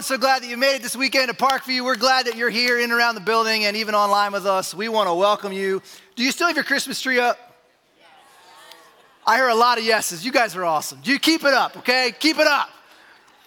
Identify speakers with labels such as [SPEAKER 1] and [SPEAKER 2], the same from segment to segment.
[SPEAKER 1] Everyone, so glad that you made it this weekend to Parkview. We're glad that you're here in and around the building and even online with us. We want to welcome you. Do you still have your Christmas tree up? I hear a lot of yeses. You guys are awesome. Do you keep it up, okay? Keep it up.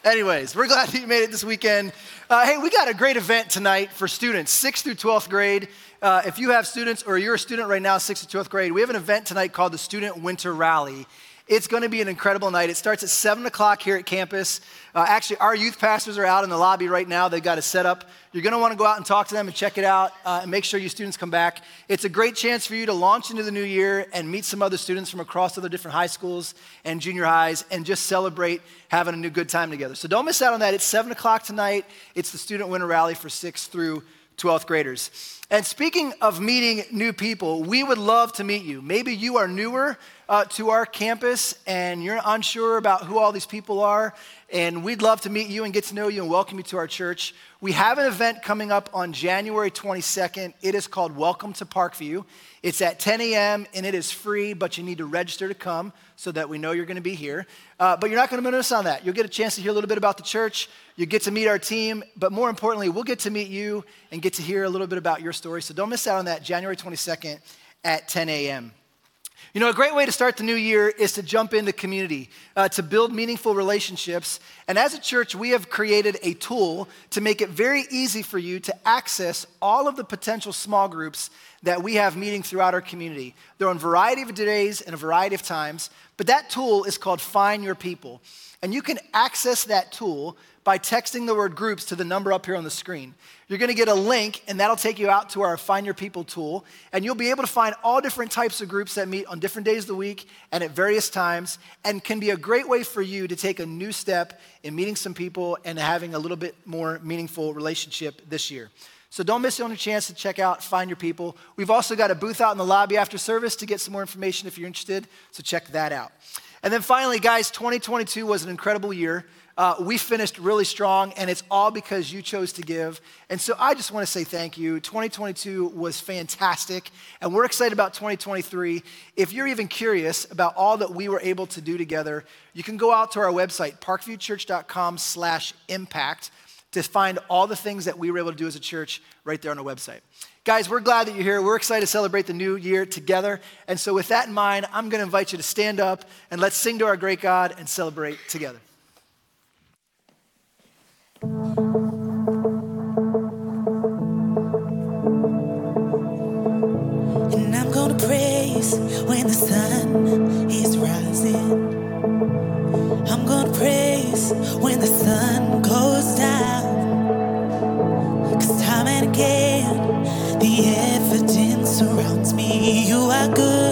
[SPEAKER 1] Anyways, we're glad that you made it this weekend. Uh, hey, we got a great event tonight for students, 6th through 12th grade. Uh, if you have students or you're a student right now, 6th to 12th grade, we have an event tonight called the Student Winter Rally. It's going to be an incredible night. It starts at 7 o'clock here at campus. Uh, actually, our youth pastors are out in the lobby right now. They've got it set up. You're going to want to go out and talk to them and check it out uh, and make sure you students come back. It's a great chance for you to launch into the new year and meet some other students from across other different high schools and junior highs and just celebrate having a new good time together. So don't miss out on that. It's 7 o'clock tonight. It's the Student Winter Rally for 6th through 12th graders. And speaking of meeting new people, we would love to meet you. Maybe you are newer uh, to our campus and you're unsure about who all these people are, and we'd love to meet you and get to know you and welcome you to our church. We have an event coming up on January 22nd. It is called Welcome to Parkview. It's at 10 a.m. and it is free, but you need to register to come so that we know you're going to be here. Uh, but you're not going to miss on that. You'll get a chance to hear a little bit about the church. You get to meet our team, but more importantly, we'll get to meet you and get to hear a little bit about your story. So don't miss out on that January 22nd at 10 a.m. You know, a great way to start the new year is to jump into community, uh, to build meaningful relationships. And as a church, we have created a tool to make it very easy for you to access all of the potential small groups that we have meeting throughout our community. They're on a variety of days and a variety of times, but that tool is called Find Your People. And you can access that tool by texting the word groups to the number up here on the screen. You're gonna get a link, and that'll take you out to our Find Your People tool, and you'll be able to find all different types of groups that meet on different days of the week and at various times, and can be a great way for you to take a new step in meeting some people and having a little bit more meaningful relationship this year. So don't miss the only chance to check out Find Your People. We've also got a booth out in the lobby after service to get some more information if you're interested, so check that out. And then finally, guys, 2022 was an incredible year. Uh, we finished really strong, and it's all because you chose to give. And so I just want to say thank you. 2022 was fantastic, and we're excited about 2023. If you're even curious about all that we were able to do together, you can go out to our website, parkviewchurch.com slash impact, to find all the things that we were able to do as a church right there on our website. Guys, we're glad that you're here. We're excited to celebrate the new year together. And so, with that in mind, I'm going to invite you to stand up and let's sing to our great God and celebrate together.
[SPEAKER 2] The evidence surrounds me. You are good,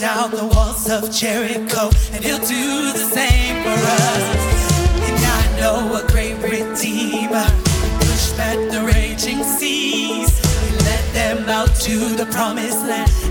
[SPEAKER 2] down the walls of Jericho, and he'll do the same for us. And I know a great redeemer pushed back the raging seas and led them out to the promised land.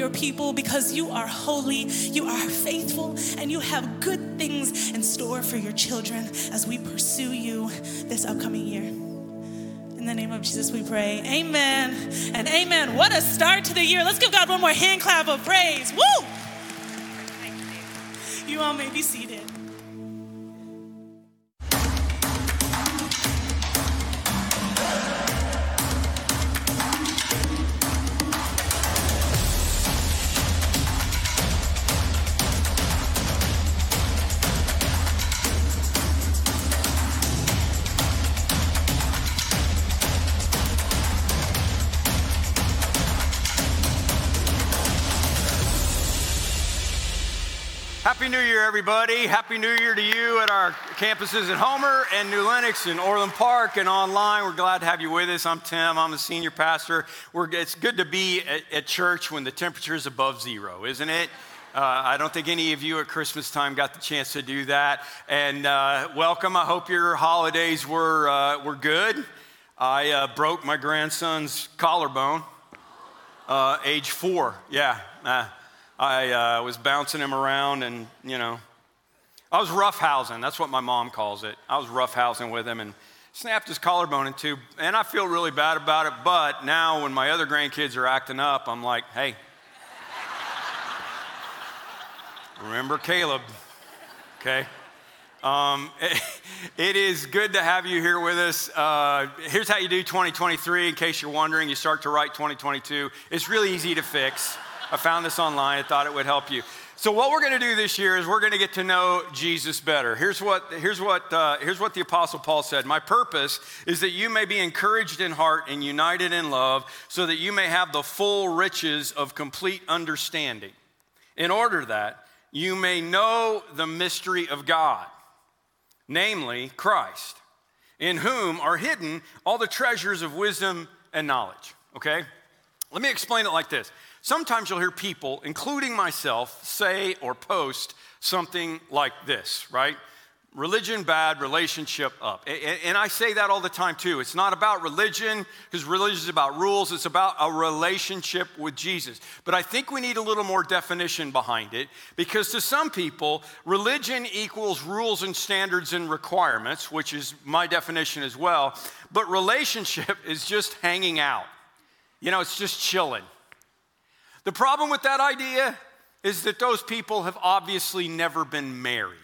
[SPEAKER 2] your people because you are holy, you are faithful, and you have good things in store for your children as we pursue you this upcoming year. In the name of Jesus, we pray. Amen and amen. What a start to the year. Let's give God one more hand clap of praise. Woo! You all may be seated.
[SPEAKER 3] Happy New Year, everybody. Happy New Year to you at our campuses at Homer and New Lenox and Orland Park and online. We're glad to have you with us. I'm Tim. I'm the senior pastor. We're, it's good to be at, at church when the temperature is above zero, isn't it? Uh, I don't think any of you at Christmas time got the chance to do that. And uh, welcome. I hope your holidays were, uh, were good. I uh, broke my grandson's collarbone, uh, age four. Yeah. I uh, was bouncing him around, and you know, I was roughhousing. That's what my mom calls it. I was roughhousing with him and snapped his collarbone in two. And I feel really bad about it. But now, when my other grandkids are acting up, I'm like, hey, remember Caleb, okay? Um, it is good to have you here with us. Uh, here's how you do 2023, in case you're wondering. You start to write 2022. It's really easy to fix. I found this online. I thought it would help you. So what we're going to do this year is we're going to get to know Jesus better. Here's what, here's what, uh, here's what the Apostle Paul said. My purpose is that you may be encouraged in heart and united in love, so that you may have the full riches of complete understanding. In order that you may know the mystery of God, namely Christ, in whom are hidden all the treasures of wisdom and knowledge. Okay? Let me explain it like this. Sometimes you'll hear people, including myself, say or post something like this, right? Religion bad, relationship up. And I say that all the time too. It's not about religion, because religion is about rules. It's about a relationship with Jesus. But I think we need a little more definition behind it, because to some people, religion equals rules and standards and requirements, which is my definition as well. But relationship is just hanging out. You know, it's just chilling. The problem with that idea is that those people have obviously never been married.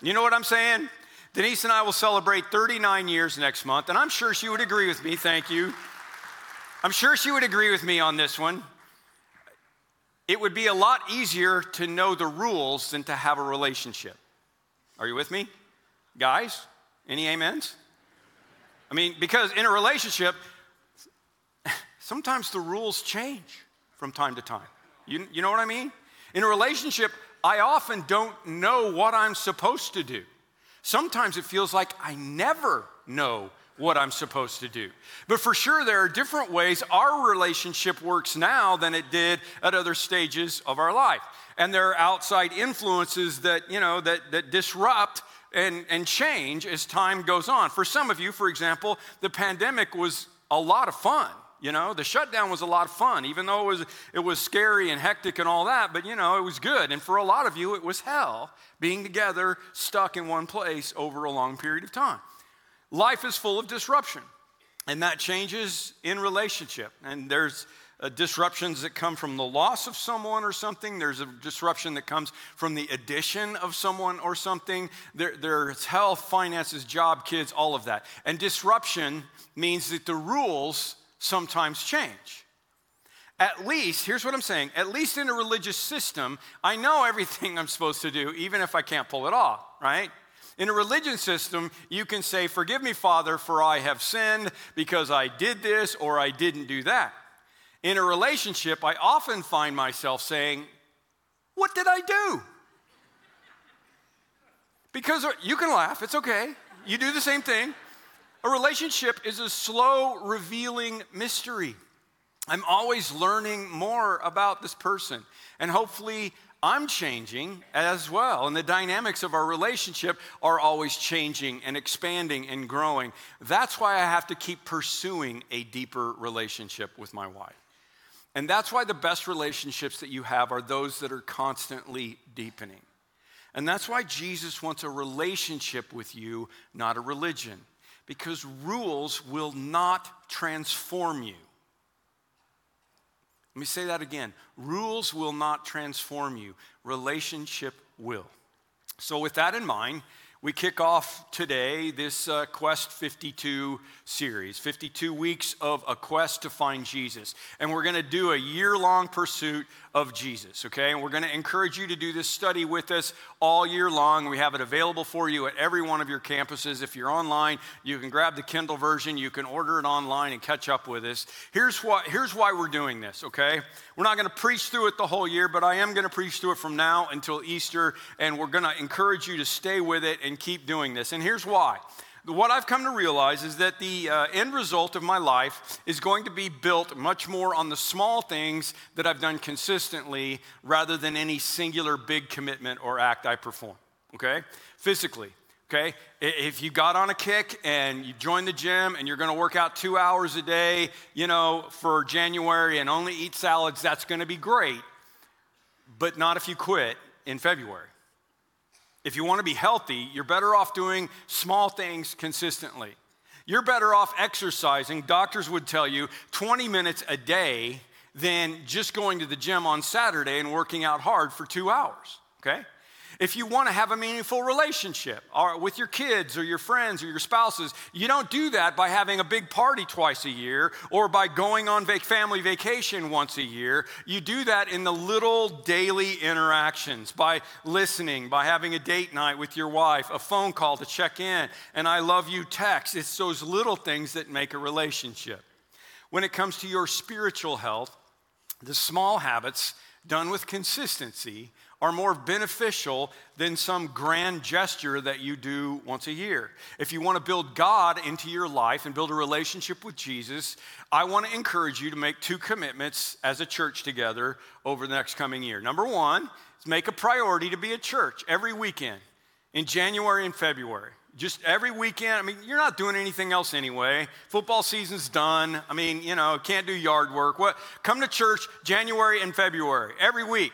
[SPEAKER 3] You know what I'm saying? Denise and I will celebrate 39 years next month, and I'm sure she would agree with me. Thank you. I'm sure she would agree with me on this one. It would be a lot easier to know the rules than to have a relationship. Are you with me? Guys, any amens? I mean, because in a relationship, sometimes the rules change from time to time. You, you know what I mean? In a relationship, I often don't know what I'm supposed to do. Sometimes it feels like I never know what I'm supposed to do. But for sure, there are different ways our relationship works now than it did at other stages of our life. And there are outside influences that, you know, that, that disrupt and, and change as time goes on. For some of you, for example, the pandemic was a lot of fun. You know, the shutdown was a lot of fun, even though it was, it was scary and hectic and all that, but you know, it was good. And for a lot of you, it was hell being together, stuck in one place over a long period of time. Life is full of disruption, and that changes in relationship. And there's uh, disruptions that come from the loss of someone or something. There's a disruption that comes from the addition of someone or something. There, there's health, finances, job, kids, all of that. And disruption means that the rules sometimes change. At least, here's what I'm saying at least in a religious system, I know everything I'm supposed to do, even if I can't pull it off, right? In a religion system, you can say, Forgive me, Father, for I have sinned because I did this or I didn't do that. In a relationship, I often find myself saying, What did I do? Because uh, you can laugh, it's okay. You do the same thing. A relationship is a slow, revealing mystery. I'm always learning more about this person, and hopefully, I'm changing as well. And the dynamics of our relationship are always changing and expanding and growing. That's why I have to keep pursuing a deeper relationship with my wife. And that's why the best relationships that you have are those that are constantly deepening. And that's why Jesus wants a relationship with you, not a religion because rules will not transform you. Let me say that again. Rules will not transform you, relationship will. So, with that in mind, we kick off today this uh, Quest 52 series 52 weeks of a quest to find Jesus. And we're going to do a year long pursuit of Jesus, okay? And we're going to encourage you to do this study with us all year long. We have it available for you at every one of your campuses. If you're online, you can grab the Kindle version, you can order it online and catch up with us. Here's, what, here's why we're doing this, okay? We're not going to preach through it the whole year, but I am going to preach through it from now until Easter, and we're going to encourage you to stay with it and keep doing this. And here's why what I've come to realize is that the uh, end result of my life is going to be built much more on the small things that I've done consistently rather than any singular big commitment or act I perform, okay? Physically, okay? If you got on a kick and you joined the gym and you're gonna work out two hours a day, you know, for January and only eat salads, that's gonna be great, but not if you quit in February. If you want to be healthy, you're better off doing small things consistently. You're better off exercising, doctors would tell you, 20 minutes a day than just going to the gym on Saturday and working out hard for two hours, okay? If you want to have a meaningful relationship or with your kids or your friends or your spouses, you don't do that by having a big party twice a year or by going on vac- family vacation once a year. You do that in the little daily interactions by listening, by having a date night with your wife, a phone call to check in, and I love you text. It's those little things that make a relationship. When it comes to your spiritual health, the small habits done with consistency are more beneficial than some grand gesture that you do once a year. If you want to build God into your life and build a relationship with Jesus, I want to encourage you to make two commitments as a church together over the next coming year. Number one is make a priority to be a church every weekend in January and February. Just every weekend. I mean, you're not doing anything else anyway. Football season's done. I mean, you know, can't do yard work. What? Come to church January and February every week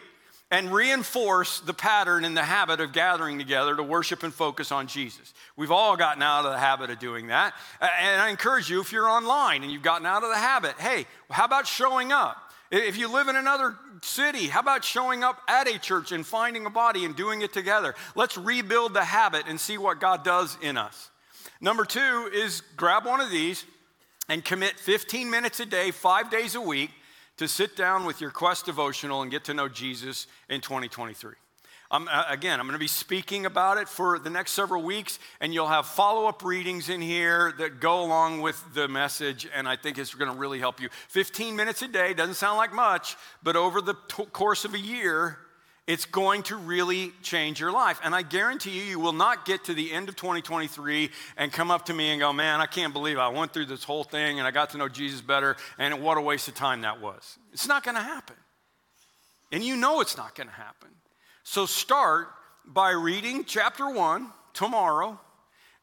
[SPEAKER 3] and reinforce the pattern and the habit of gathering together to worship and focus on Jesus. We've all gotten out of the habit of doing that. And I encourage you, if you're online and you've gotten out of the habit, hey, how about showing up? If you live in another city, how about showing up at a church and finding a body and doing it together? Let's rebuild the habit and see what God does in us. Number two is grab one of these and commit 15 minutes a day, five days a week to sit down with your Quest devotional and get to know Jesus in 2023. Uh, again, I'm going to be speaking about it for the next several weeks, and you'll have follow up readings in here that go along with the message, and I think it's going to really help you. 15 minutes a day doesn't sound like much, but over the t- course of a year, it's going to really change your life. And I guarantee you, you will not get to the end of 2023 and come up to me and go, Man, I can't believe I went through this whole thing and I got to know Jesus better, and what a waste of time that was. It's not going to happen. And you know it's not going to happen. So start by reading chapter one tomorrow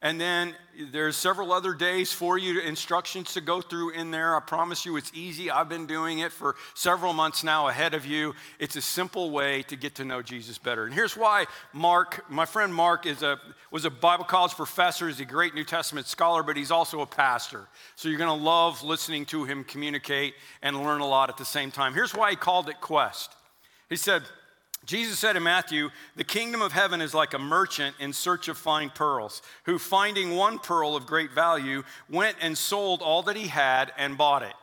[SPEAKER 3] and then there's several other days for you, instructions to go through in there. I promise you it's easy. I've been doing it for several months now ahead of you. It's a simple way to get to know Jesus better. And here's why Mark, my friend Mark, is a, was a Bible college professor, he's a great New Testament scholar, but he's also a pastor. So you're going to love listening to him communicate and learn a lot at the same time. Here's why he called it Quest. He said, Jesus said in Matthew, The kingdom of heaven is like a merchant in search of fine pearls, who, finding one pearl of great value, went and sold all that he had and bought it.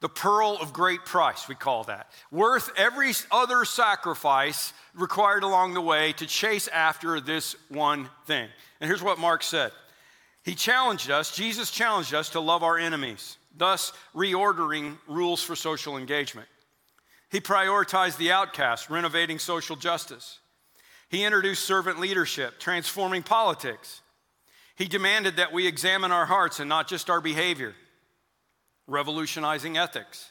[SPEAKER 3] The pearl of great price, we call that. Worth every other sacrifice required along the way to chase after this one thing. And here's what Mark said He challenged us, Jesus challenged us to love our enemies, thus reordering rules for social engagement. He prioritized the outcast, renovating social justice. He introduced servant leadership, transforming politics. He demanded that we examine our hearts and not just our behavior, revolutionizing ethics.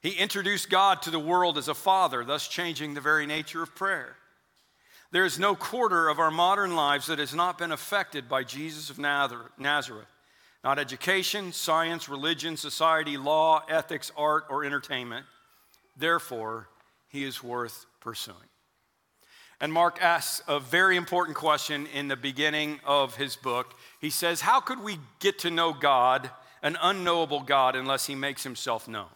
[SPEAKER 3] He introduced God to the world as a father, thus changing the very nature of prayer. There is no quarter of our modern lives that has not been affected by Jesus of Nazareth. Not education, science, religion, society, law, ethics, art, or entertainment. Therefore, he is worth pursuing. And Mark asks a very important question in the beginning of his book. He says, How could we get to know God, an unknowable God, unless he makes himself known?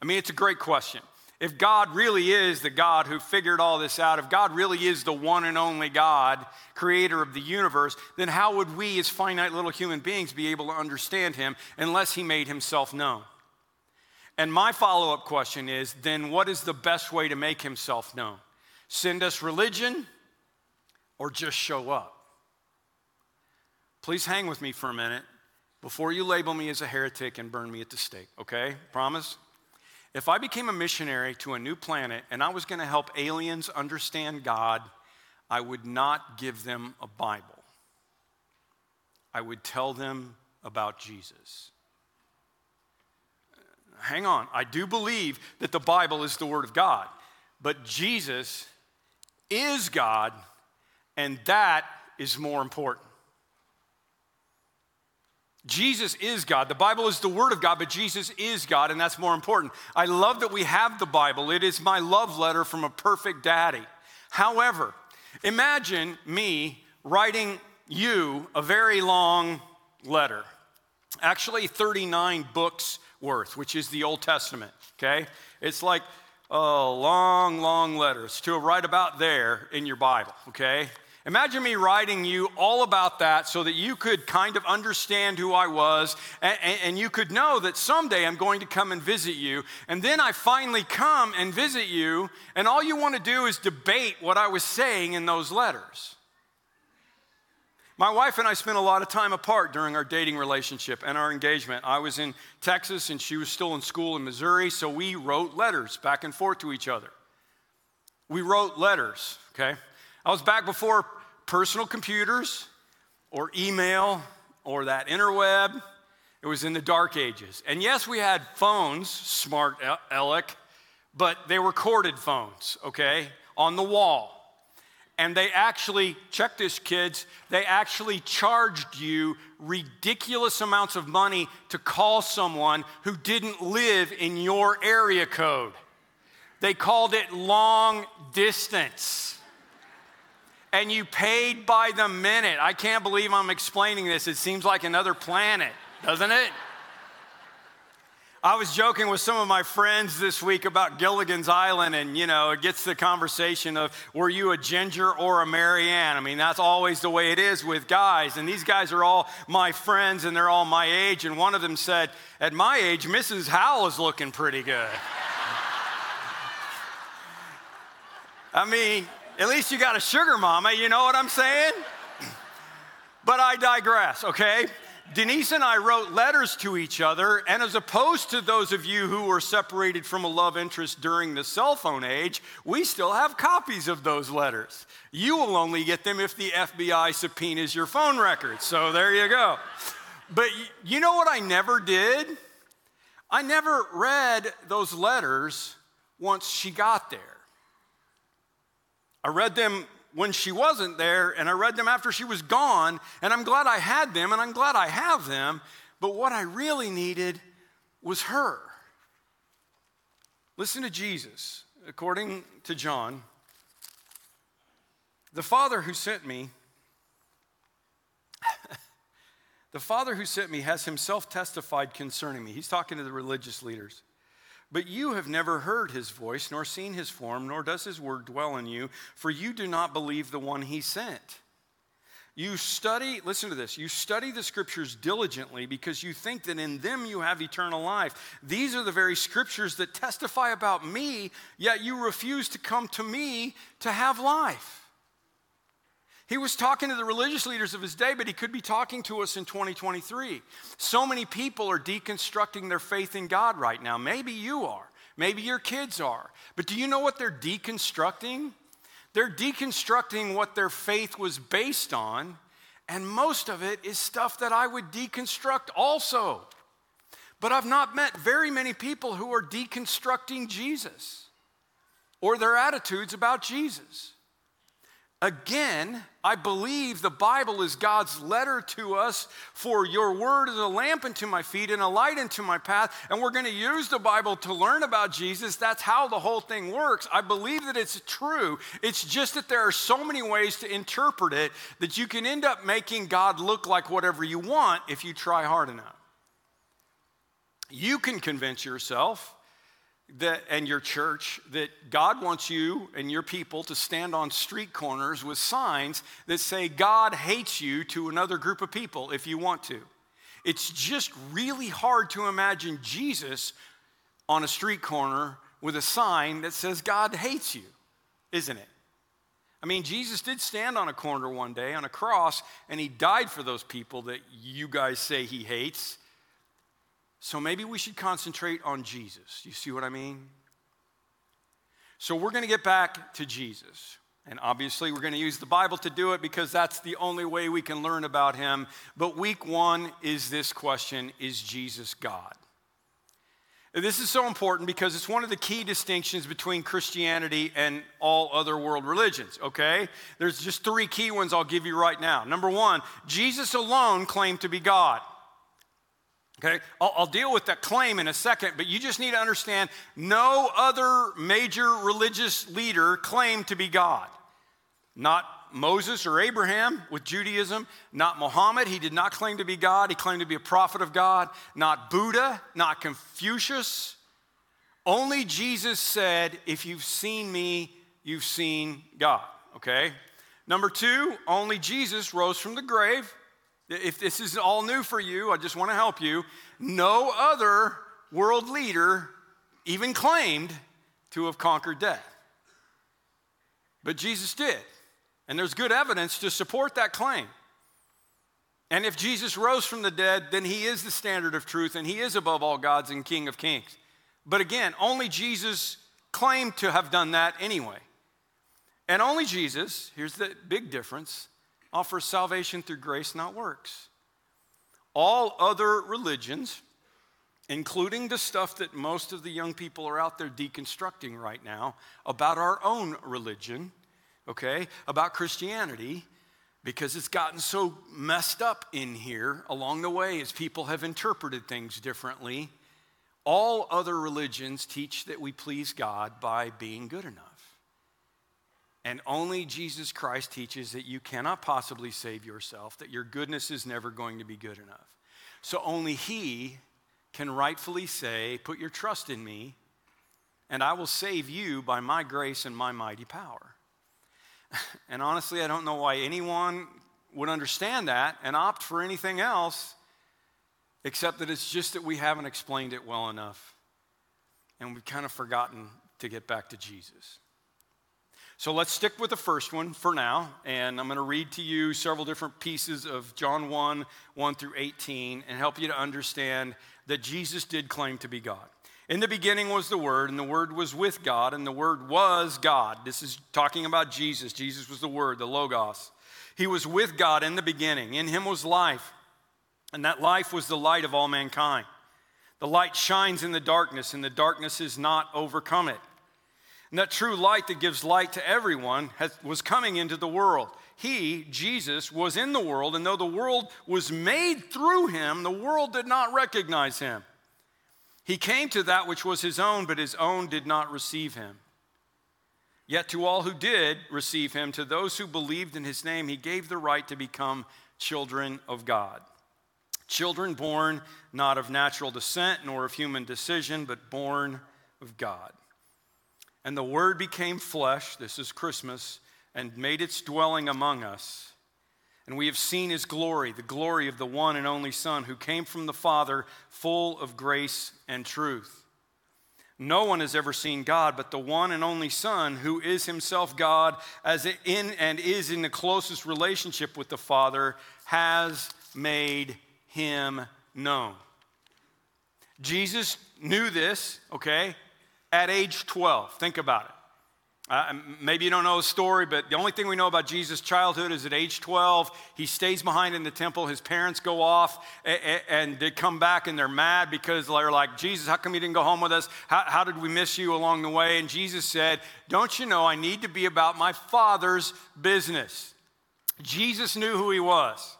[SPEAKER 3] I mean, it's a great question. If God really is the God who figured all this out, if God really is the one and only God, creator of the universe, then how would we as finite little human beings be able to understand him unless he made himself known? And my follow up question is then what is the best way to make himself known? Send us religion or just show up? Please hang with me for a minute before you label me as a heretic and burn me at the stake, okay? Promise? If I became a missionary to a new planet and I was going to help aliens understand God, I would not give them a Bible. I would tell them about Jesus. Hang on, I do believe that the Bible is the Word of God, but Jesus is God, and that is more important. Jesus is God. The Bible is the Word of God, but Jesus is God, and that's more important. I love that we have the Bible. It is my love letter from a perfect daddy. However, imagine me writing you a very long letter, actually 39 books worth, which is the Old Testament, okay? It's like oh, long, long letters to right about there in your Bible, okay? Imagine me writing you all about that so that you could kind of understand who I was and, and, you could know that someday I'm going to come and visit you. And then I finally come and visit you, and all you want to do is debate what I was saying in those letters. My wife and I spent a lot of time apart during our dating relationship and our engagement. I was in Texas and she was still in school in Missouri, so we wrote letters back and forth to each other. We wrote letters, okay? I was back before personal computers or email or that interweb. It was in the dark ages. And yes, we had phones, smart Alec, but they were corded phones, okay, on the wall and they actually, check this, kids, they actually charged you ridiculous amounts of money to call someone who didn't live in your area code. They called it long distance. And you paid by the minute. I can't believe I'm explaining this. It seems like another planet, doesn't it? I was joking with some of my friends this week about Gilligan's Island, and you know, it gets the conversation of were you a Ginger or a Mary Ann? I mean, that's always the way it is with guys. And these guys are all my friends and they're all my age. And one of them said, At my age, Mrs. Howell is looking pretty good. I mean, at least you got a sugar mama, you know what I'm saying? But I digress, okay? Denise and I wrote letters to each other, and as opposed to those of you who were separated from a love interest during the cell phone age, we still have copies of those letters. You will only get them if the FBI subpoenas your phone records. So there you go. But you know what I never did? I never read those letters once she got there. I read them when she wasn't there, and I read them after she was gone, and I'm glad I had them, and I'm glad I have them. But what I really needed was her. Listen to Jesus. According to John, the Father who sent me, the Father who sent me has himself testified concerning me. He's talking to the religious leaders. But you have never heard his voice, nor seen his form, nor does his word dwell in you, for you do not believe the one he sent. You study, listen to this, you study the scriptures diligently because you think that in them you have eternal life. These are the very scriptures that testify about me, yet you refuse to come to me to have life. He was talking to the religious leaders of his day, but he could be talking to us in 2023. So many people are deconstructing their faith in God right now. Maybe you are, maybe your kids are. But do you know what they're deconstructing? They're deconstructing what their faith was based on, and most of it is stuff that I would deconstruct also. But I've not met very many people who are deconstructing Jesus or their attitudes about Jesus. Again, I believe the Bible is God's letter to us for your word is a lamp unto my feet and a light unto my path. And we're going to use the Bible to learn about Jesus. That's how the whole thing works. I believe that it's true. It's just that there are so many ways to interpret it that you can end up making God look like whatever you want if you try hard enough. You can convince yourself that, and your church that God wants you and your people to stand on street corners with signs that say God hates you to another group of people if you want to. It's just really hard to imagine Jesus on a street corner with a sign that says God hates you, isn't it? I mean, Jesus did stand on a corner one day on a cross and he died for those people that you guys say he hates. So maybe we should concentrate on Jesus. You see what I mean? So we're going to get back to Jesus. And obviously, we're going to use the Bible to do it because that's the only way we can learn about him. But week one is this question Is Jesus God? This is so important because it's one of the key distinctions between Christianity and all other world religions, okay? There's just three key ones I'll give you right now. Number one, Jesus alone claimed to be God. Okay, I'll, I'll, deal with that claim in a second, but you just need to understand no other major religious leader claimed to be God. Not Moses or Abraham with Judaism, not Muhammad, he did not claim to be God, he claimed to be a prophet of God, not Buddha, not Confucius. Only Jesus said, If you've seen me, you've seen God. Okay? Number two, only Jesus rose from the grave. If this is all new for you, I just want to help you. No other world leader even claimed to have conquered death. But Jesus did. And there's good evidence to support that claim. And if Jesus rose from the dead, then he is the standard of truth and he is above all gods and King of kings. But again, only Jesus claimed to have done that anyway. And only Jesus, here's the big difference, offers salvation through grace, not works. All other religions, including the stuff that most of the young people are out there deconstructing right now about our own religion, okay, about Christianity, because it's gotten so messed up in here along the way as people have interpreted things differently. All other religions teach that we please God by being good enough. And only Jesus Christ teaches that you cannot possibly save yourself, that your goodness is never going to be good enough. So only He can rightfully say, Put your trust in me, and I will save you by my grace and my mighty power. And honestly, I don't know why anyone would understand that and opt for anything else, except that it's just that we haven't explained it well enough. And we've kind of forgotten to get back to Jesus. So let's stick with the first one for now, and I'm going to read to you several different pieces of John 1 1 through 18 and help you to understand that Jesus did claim to be God. In the beginning was the Word, and the Word was with God, and the Word was God. This is talking about Jesus. Jesus was the Word, the Logos. He was with God in the beginning. In Him was life, and that life was the light of all mankind. The light shines in the darkness, and the darkness has not overcome it. And that true light that gives light to everyone has, was coming into the world. He, Jesus, was in the world, and though the world was made through him, the world did not recognize him. He came to that which was his own, but his own did not receive him. Yet to all who did receive him, to those who believed in his name, he gave the right to become children of God. Children born not of natural descent nor of human decision, but born of God. And the Word became flesh, this is Christmas, and made its dwelling among us. And we have seen his glory, the glory of the one and only Son who came from the Father, full of grace and truth. No one has ever seen God but the one and only Son, who is himself God, as in and is in the closest relationship with the Father, has made him known. Jesus knew this, okay? At age 12. Think about it. Uh, maybe you don't know the story, but the only thing we know about Jesus' childhood is at age 12, he stays behind in the temple. His parents go off and, and they come back and they're mad because they're like, Jesus, how come you didn't go home with us? How, how did we miss you along the way? And Jesus said, Don't you know I need to be about my Father's business? Jesus knew who he was.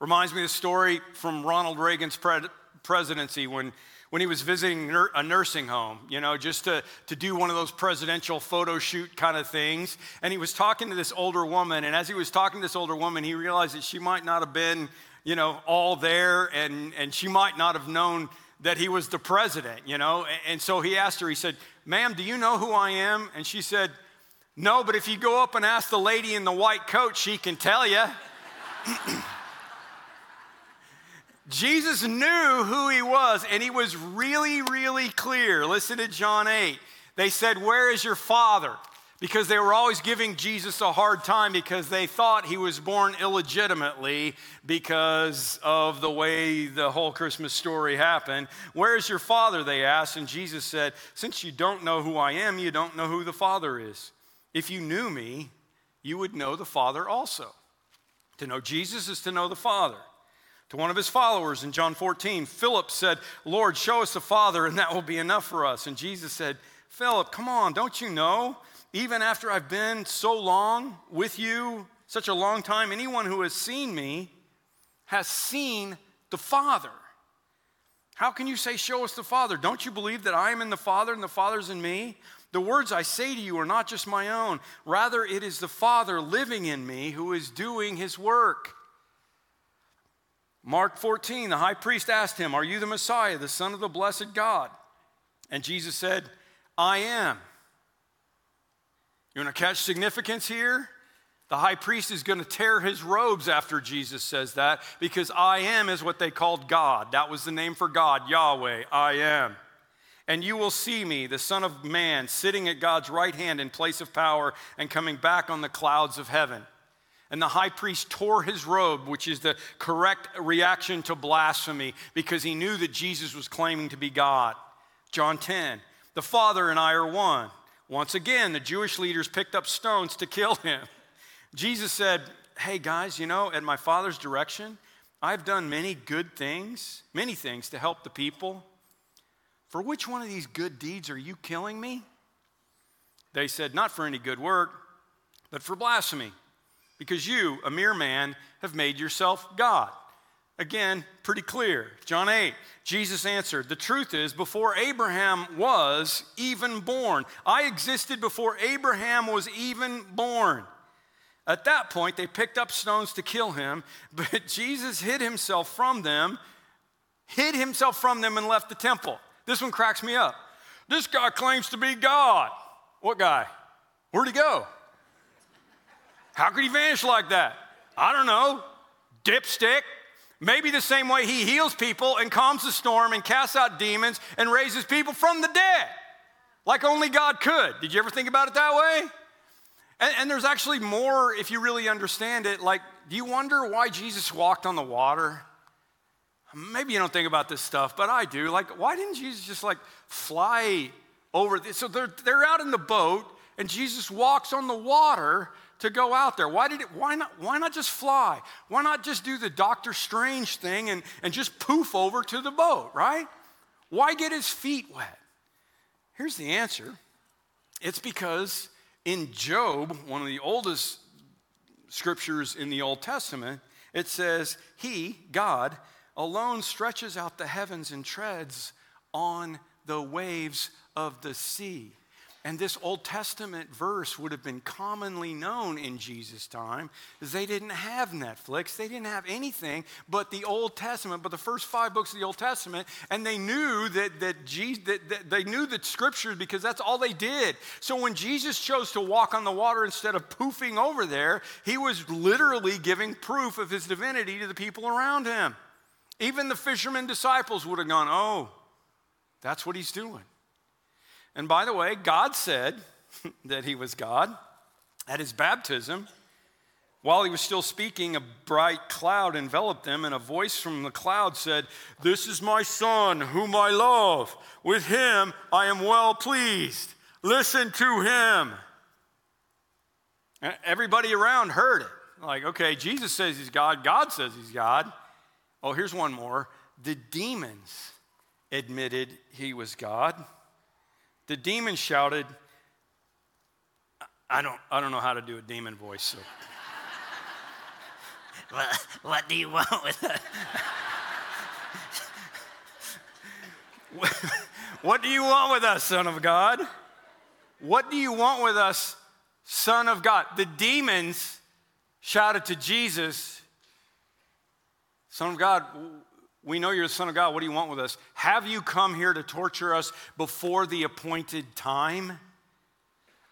[SPEAKER 3] Reminds me of the story from Ronald Reagan's pre- presidency when when he was visiting a nursing home, you know, just to, to do one of those presidential photo shoot kind of things. And he was talking to this older woman. And as he was talking to this older woman, he realized that she might not have been, you know, all there and, and she might not have known that he was the president, you know? And so he asked her, he said, Ma'am, do you know who I am? And she said, No, but if you go up and ask the lady in the white coat, she can tell you. Jesus knew who he was, and he was really, really clear. Listen to John 8. They said, Where is your father? Because they were always giving Jesus a hard time because they thought he was born illegitimately because of the way the whole Christmas story happened. Where is your father? They asked. And Jesus said, Since you don't know who I am, you don't know who the Father is. If you knew me, you would know the Father also. To know Jesus is to know the Father. To one of his followers in John 14, Philip said, Lord, show us the Father, and that will be enough for us. And Jesus said, Philip, come on, don't you know? Even after I've been so long with you, such a long time, anyone who has seen me has seen the Father. How can you say, Show us the Father? Don't you believe that I am in the Father and the Father's in me? The words I say to you are not just my own. Rather, it is the Father living in me who is doing his work. Mark 14, the high priest asked him, Are you the Messiah, the Son of the blessed God? And Jesus said, I am. You want to catch significance here? The high priest is going to tear his robes after Jesus says that because I am is what they called God. That was the name for God, Yahweh, I am. And you will see me, the Son of Man, sitting at God's right hand in place of power and coming back on the clouds of heaven. And the high priest tore his robe, which is the correct reaction to blasphemy, because he knew that Jesus was claiming to be God. John 10, the Father and I are one. Once again, the Jewish leaders picked up stones to kill him. Jesus said, Hey guys, you know, at my Father's direction, I've done many good things, many things to help the people. For which one of these good deeds are you killing me? They said, Not for any good work, but for blasphemy because you, a mere man, have made yourself God. Again, pretty clear. John 8, Jesus answered, The truth is, before Abraham was even born, I existed before Abraham was even born. At that point, they picked up stones to kill him, but Jesus hid himself from them, hid himself from them, and left the temple. This one cracks me up. This guy claims to be God. What guy? Where'd he go? How could he vanish like that? I don't know. Dipstick. Maybe the same way he heals people and calms the storm and casts out demons and raises people from the dead, like only God could. Did you ever think about it that way? And, and there's actually more if you really understand it. Like, do you wonder why Jesus walked on the water? Maybe you don't think about this stuff, but I do. Like, why didn't Jesus just like fly over? This? So they're, they're out in the boat, and Jesus walks on the water to go out there. Why, did it, why, not, why not just fly? Why not just do the Doctor Strange thing and, and just poof over to the boat, right? Why get his feet wet? Here's the answer it's because in Job, one of the oldest scriptures in the Old Testament, it says, He, God, alone stretches out the heavens and treads on the waves of the sea. And this Old Testament verse would have been commonly known in Jesus' time. They didn't have Netflix, they didn't have anything but the Old Testament, but the first five books of the Old Testament, and they knew that, that, Jesus, that, that they knew the scriptures because that's all they did. So when Jesus chose to walk on the water instead of poofing over there, he was literally giving proof of his divinity to the people around him. Even the fishermen disciples would have gone, Oh, that's what he's doing. And by the way, God said that he was God at his baptism. While he was still speaking, a bright cloud enveloped them, and a voice from the cloud said, This is my son, whom I love. With him I am well pleased. Listen to him. Everybody around heard it. Like, okay, Jesus says he's God, God says he's God. Oh, here's one more. The demons admitted he was God. The demon shouted, I don't, I don't know how to do a demon voice, so.
[SPEAKER 4] what, what do you want with it?
[SPEAKER 3] what do you want with us, Son of God? What do you want with us, Son of God? The demons shouted to Jesus, Son of God, We know you're the Son of God. What do you want with us? Have you come here to torture us before the appointed time?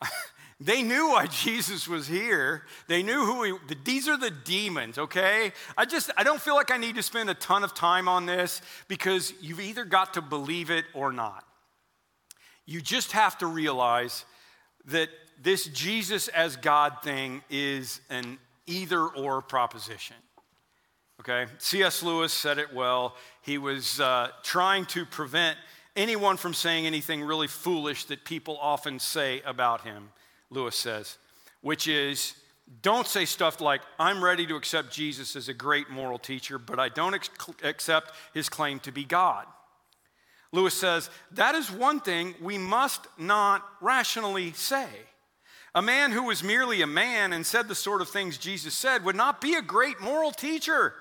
[SPEAKER 3] they knew why Jesus was here. They knew who he these are the demons, okay? I just I don't feel like I need to spend a ton of time on this because you've either got to believe it or not. You just have to realize that this Jesus as God thing is an either or proposition. Okay? C.S. Lewis said it well. He was uh, trying to prevent anyone from saying anything really foolish that people often say about him, Lewis says, which is don't say stuff like, I'm ready to accept Jesus as a great moral teacher, but I don't ex- accept his claim to be God. Lewis says, that is one thing we must not rationally say. A man who was merely a man and said the sort of things Jesus said would not be a great moral teacher.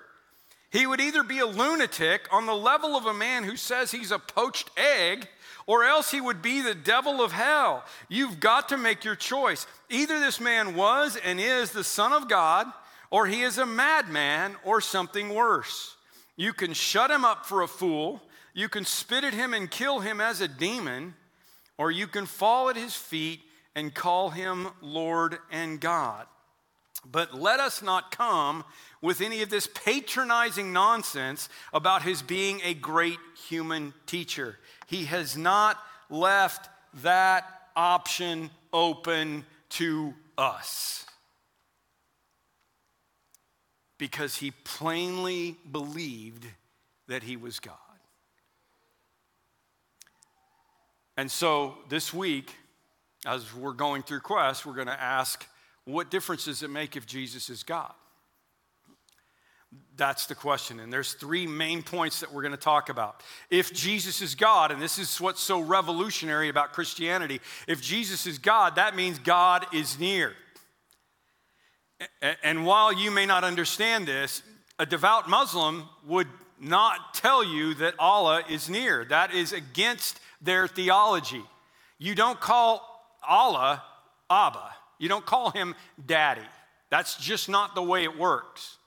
[SPEAKER 3] He would either be a lunatic on the level of a man who says he's a poached egg, or else he would be the devil of hell. You've got to make your choice. Either this man was and is the Son of God, or he is a madman or something worse. You can shut him up for a fool, you can spit at him and kill him as a demon, or you can fall at his feet and call him Lord and God. But let us not come with any of this patronizing nonsense about his being a great human teacher. He has not left that option open to us because he plainly believed that he was God. And so this week, as we're going through Quest, we're going to ask what difference does it make if Jesus is God? That's the question. And there's three main points that we're going to talk about. If Jesus is God, and this is what's so revolutionary about Christianity, if Jesus is God, that means God is near. And while you may not understand this, a devout Muslim would not tell you that Allah is near. That is against their theology. You don't call Allah Abba. You don't call him daddy. That's just not the way it works.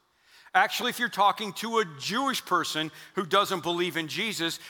[SPEAKER 3] Actually, if you're talking to a Jewish person who doesn't believe in Jesus,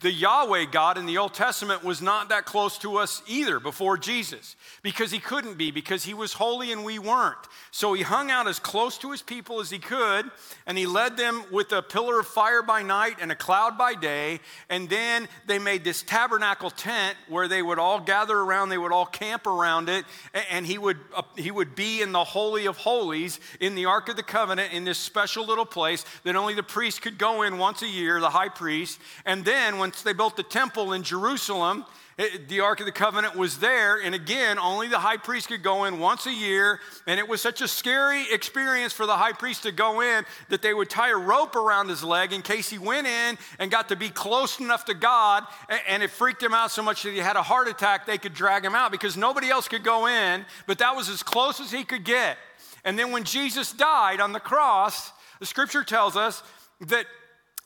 [SPEAKER 3] the Yahweh God in the Old Testament was not that close to us either before Jesus because he couldn't be, because he was holy and we weren't. So he hung out as close to his people as he could, and he led them with a pillar of fire by night and a cloud by day. And then they made this tabernacle tent where they would all gather around, they would all camp around it, and he would, uh, he would be in the Holy of Holies in the Ark of the Covenant in this special little place that only the priest could go in once a year, the high priest. And then when once they built the temple in Jerusalem, it, the Ark of the Covenant was there, and again, only the high priest could go in once a year. And it was such a scary experience for the high priest to go in that they would tie a rope around his leg in case he went in and got to be close enough to God. And, and it freaked him out so much that he had a heart attack, they could drag him out because nobody else could go in, but that was as close as he could get. And then when Jesus died on the cross, the scripture tells us that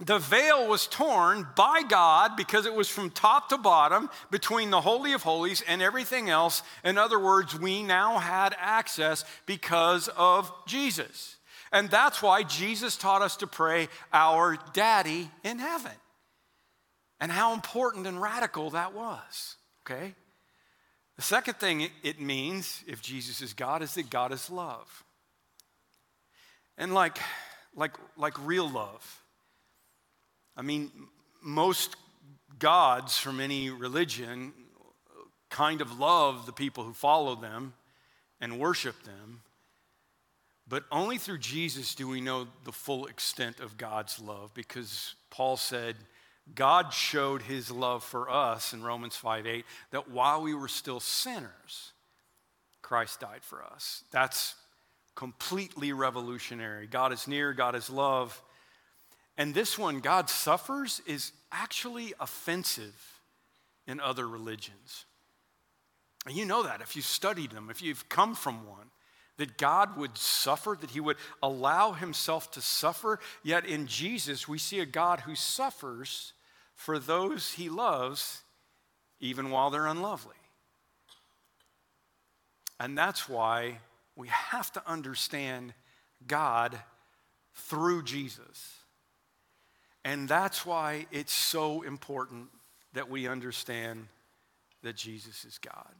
[SPEAKER 3] the veil was torn by God because it was from top to bottom between the Holy of Holies and everything else. In other words, we now had access because of Jesus. And that's why Jesus taught us to pray, Our Daddy in heaven. And how important and radical that was, okay? The second thing it means, if Jesus is God, is that God is love. And like, like, like real love I mean, most gods from any religion kind of love the people who follow them and worship them. But only through Jesus do we know the full extent of God's love because Paul said, God showed his love for us in Romans 5 8, that while we were still sinners, Christ died for us. That's completely revolutionary. God is near, God is love. And this one, God suffers, is actually offensive in other religions. And you know that if you studied them, if you've come from one, that God would suffer, that He would allow Himself to suffer. Yet in Jesus, we see a God who suffers for those He loves, even while they're unlovely. And that's why we have to understand God through Jesus. And that's why it's so important that we understand that Jesus is God.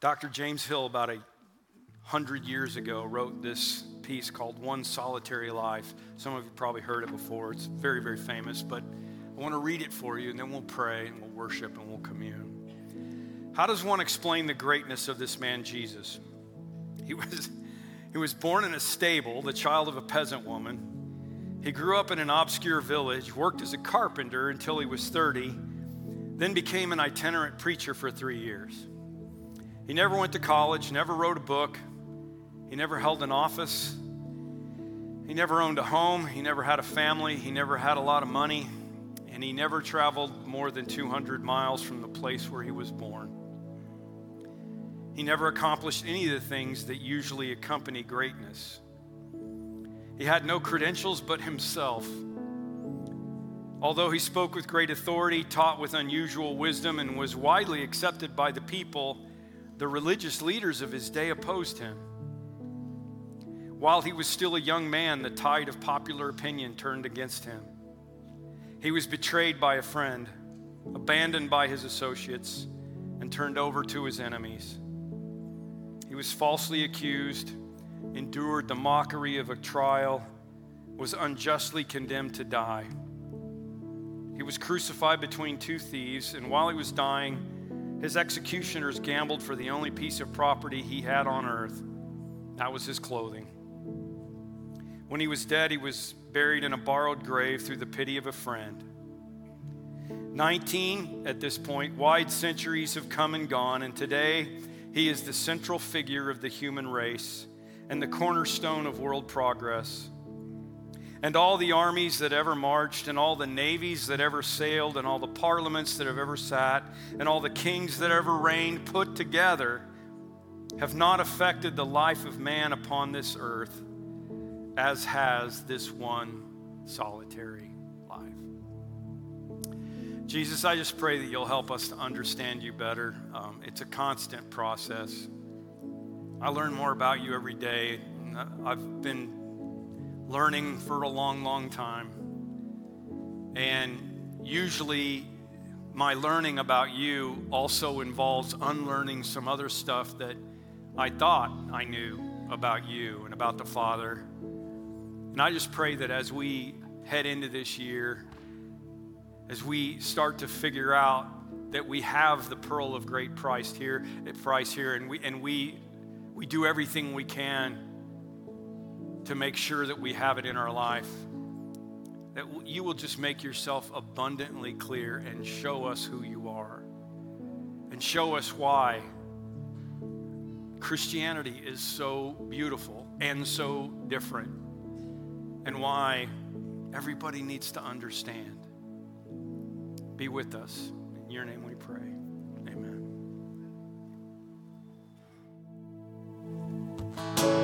[SPEAKER 3] Dr. James Hill, about a hundred years ago, wrote this piece called One Solitary Life. Some of you probably heard it before. It's very, very famous, but I want to read it for you, and then we'll pray and we'll worship and we'll commune. How does one explain the greatness of this man, Jesus? He was, he was born in a stable, the child of a peasant woman. He grew up in an obscure village, worked as a carpenter until he was 30, then became an itinerant preacher for three years. He never went to college, never wrote a book, he never held an office, he never owned a home, he never had a family, he never had a lot of money, and he never traveled more than 200 miles from the place where he was born. He never accomplished any of the things that usually accompany greatness. He had no credentials but himself. Although he spoke with great authority, taught with unusual wisdom, and was widely accepted by the people, the religious leaders of his day opposed him. While he was still a young man, the tide of popular opinion turned against him. He was betrayed by a friend, abandoned by his associates, and turned over to his enemies. He was falsely accused, endured the mockery of a trial, was unjustly condemned to die. He was crucified between two thieves, and while he was dying, his executioners gambled for the only piece of property he had on earth. That was his clothing. When he was dead, he was buried in a borrowed grave through the pity of a friend. 19 at this point, wide centuries have come and gone, and today he is the central figure of the human race and the cornerstone of world progress. And all the armies that ever marched, and all the navies that ever sailed, and all the parliaments that have ever sat, and all the kings that ever reigned put together have not affected the life of man upon this earth as has this one solitary life. Jesus, I just pray that you'll help us to understand you better. Um, it's a constant process. I learn more about you every day. I've been learning for a long, long time. And usually, my learning about you also involves unlearning some other stuff that I thought I knew about you and about the Father and I just pray that as we head into this year, as we start to figure out that we have the pearl of great price here at price here, and we and we we do everything we can to make sure that we have it in our life. That you will just make yourself abundantly clear and show us who you are, and show us why Christianity is so beautiful and so different and why everybody needs to understand. Be with us. In your name we pray.
[SPEAKER 2] Night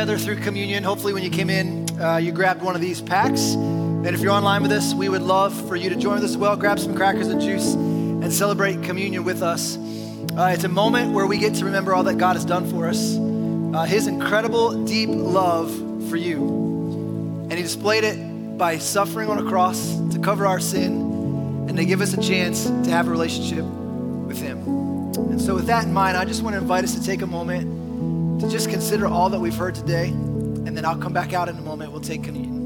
[SPEAKER 1] together through communion. Hopefully, when you came in, uh, you grabbed one of these packs. And if you're online with us, we would love for you to join us as well. Grab some crackers and juice and celebrate communion with us. Uh, it's a moment where we get to remember all that God has done for us, uh, His incredible, deep love for you. And He displayed it by suffering on a cross to cover our sin and to give us a chance to have a relationship with Him. And so, with that in mind, I just want to invite us to take a moment to just consider all that we've heard today, and then I'll come back out in a moment. We'll take communion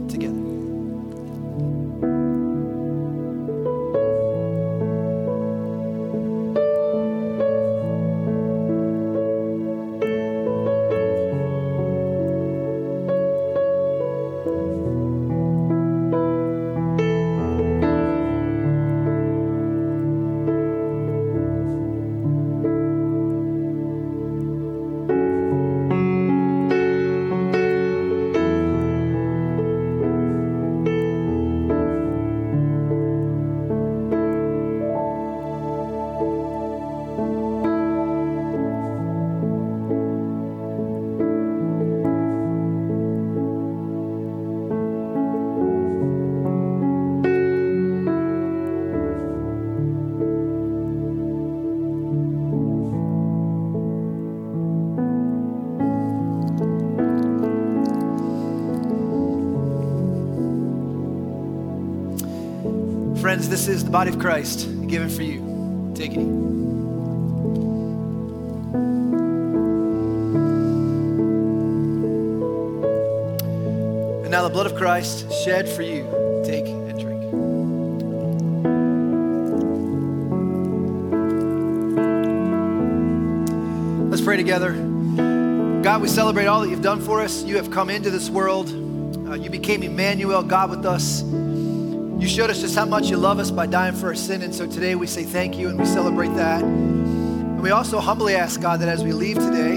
[SPEAKER 1] Friends, this is the body of Christ given for you. Take it. And now the blood of Christ shed for you. Take and drink. Let's pray together. God, we celebrate all that you've done for us. You have come into this world. Uh, you became Emmanuel, God with us. You showed us just how much you love us by dying for our sin. And so today we say thank you and we celebrate that. And we also humbly ask, God, that as we leave today,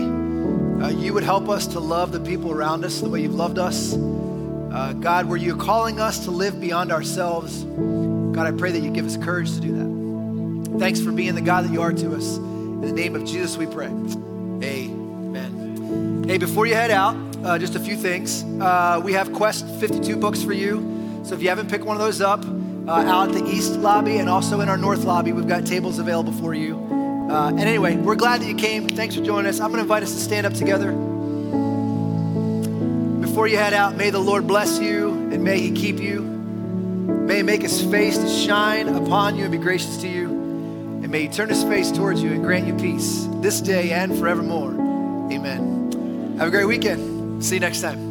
[SPEAKER 1] uh, you would help us to love the people around us the way you've loved us. Uh, God, where you're calling us to live beyond ourselves, God, I pray that you give us courage to do that. Thanks for being the God that you are to us. In the name of Jesus, we pray. Amen. Hey, before you head out, uh, just a few things. Uh, we have Quest 52 books for you. So if you haven't picked one of those up, uh, out at the East lobby and also in our North lobby, we've got tables available for you. Uh, and anyway, we're glad that you came. Thanks for joining us. I'm going to invite us to stand up together. Before you head out, may the Lord bless you and may he keep you. May he make his face to shine upon you and be gracious to you. And may he turn his face towards you and grant you peace this day and forevermore. Amen. Have a great weekend. See you next time.